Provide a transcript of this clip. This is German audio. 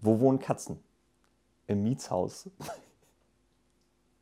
Wo wohnen Katzen? Im Mietshaus.